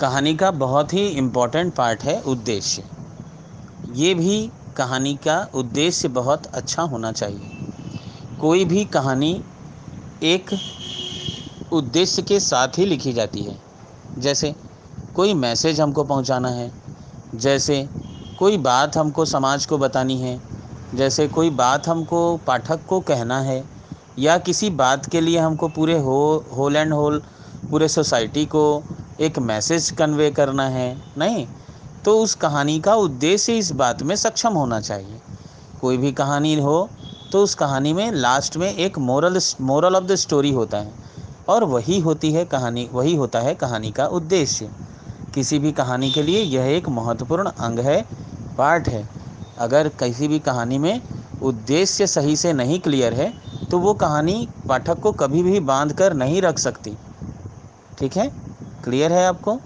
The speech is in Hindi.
कहानी का बहुत ही इम्पोर्टेंट पार्ट है उद्देश्य। ये भी कहानी का उद्देश्य बहुत अच्छा होना चाहिए। कोई भी कहानी एक उद्देश्य के साथ ही लिखी जाती है। जैसे, कोई मैसेज हमको पहुंचाना है, जैसे, कोई बात हमको समाज को बतानी है, जैसे, कोई बात हमको पाठक को कहना है, या किसी बात के लिए हमको पूरे हो होल एंड होल पूरे सोसाइटी को एक मैसेज कन्वे करना है, नहीं? तो उस कहानी का उद्देश्य इस बात में सक्षम होना चाहिए। कोई भी कहानी हो तो उस कहानी में लास्ट में एक moral moral of the story होता है और वही होती है कहानी, वही होता है कहानी का उद्देश्य। किसी भी कहानी के लिए यह एक महत्वपूर्ण अंग है पार्ट है। अगर किसी भी कहानी में उद्देश्य सही से नहीं क्लियर है तो वो कहानी पाठक को कभी भी बाँध कर नहीं रख सकती। ठीक है? क्लियर है आपको?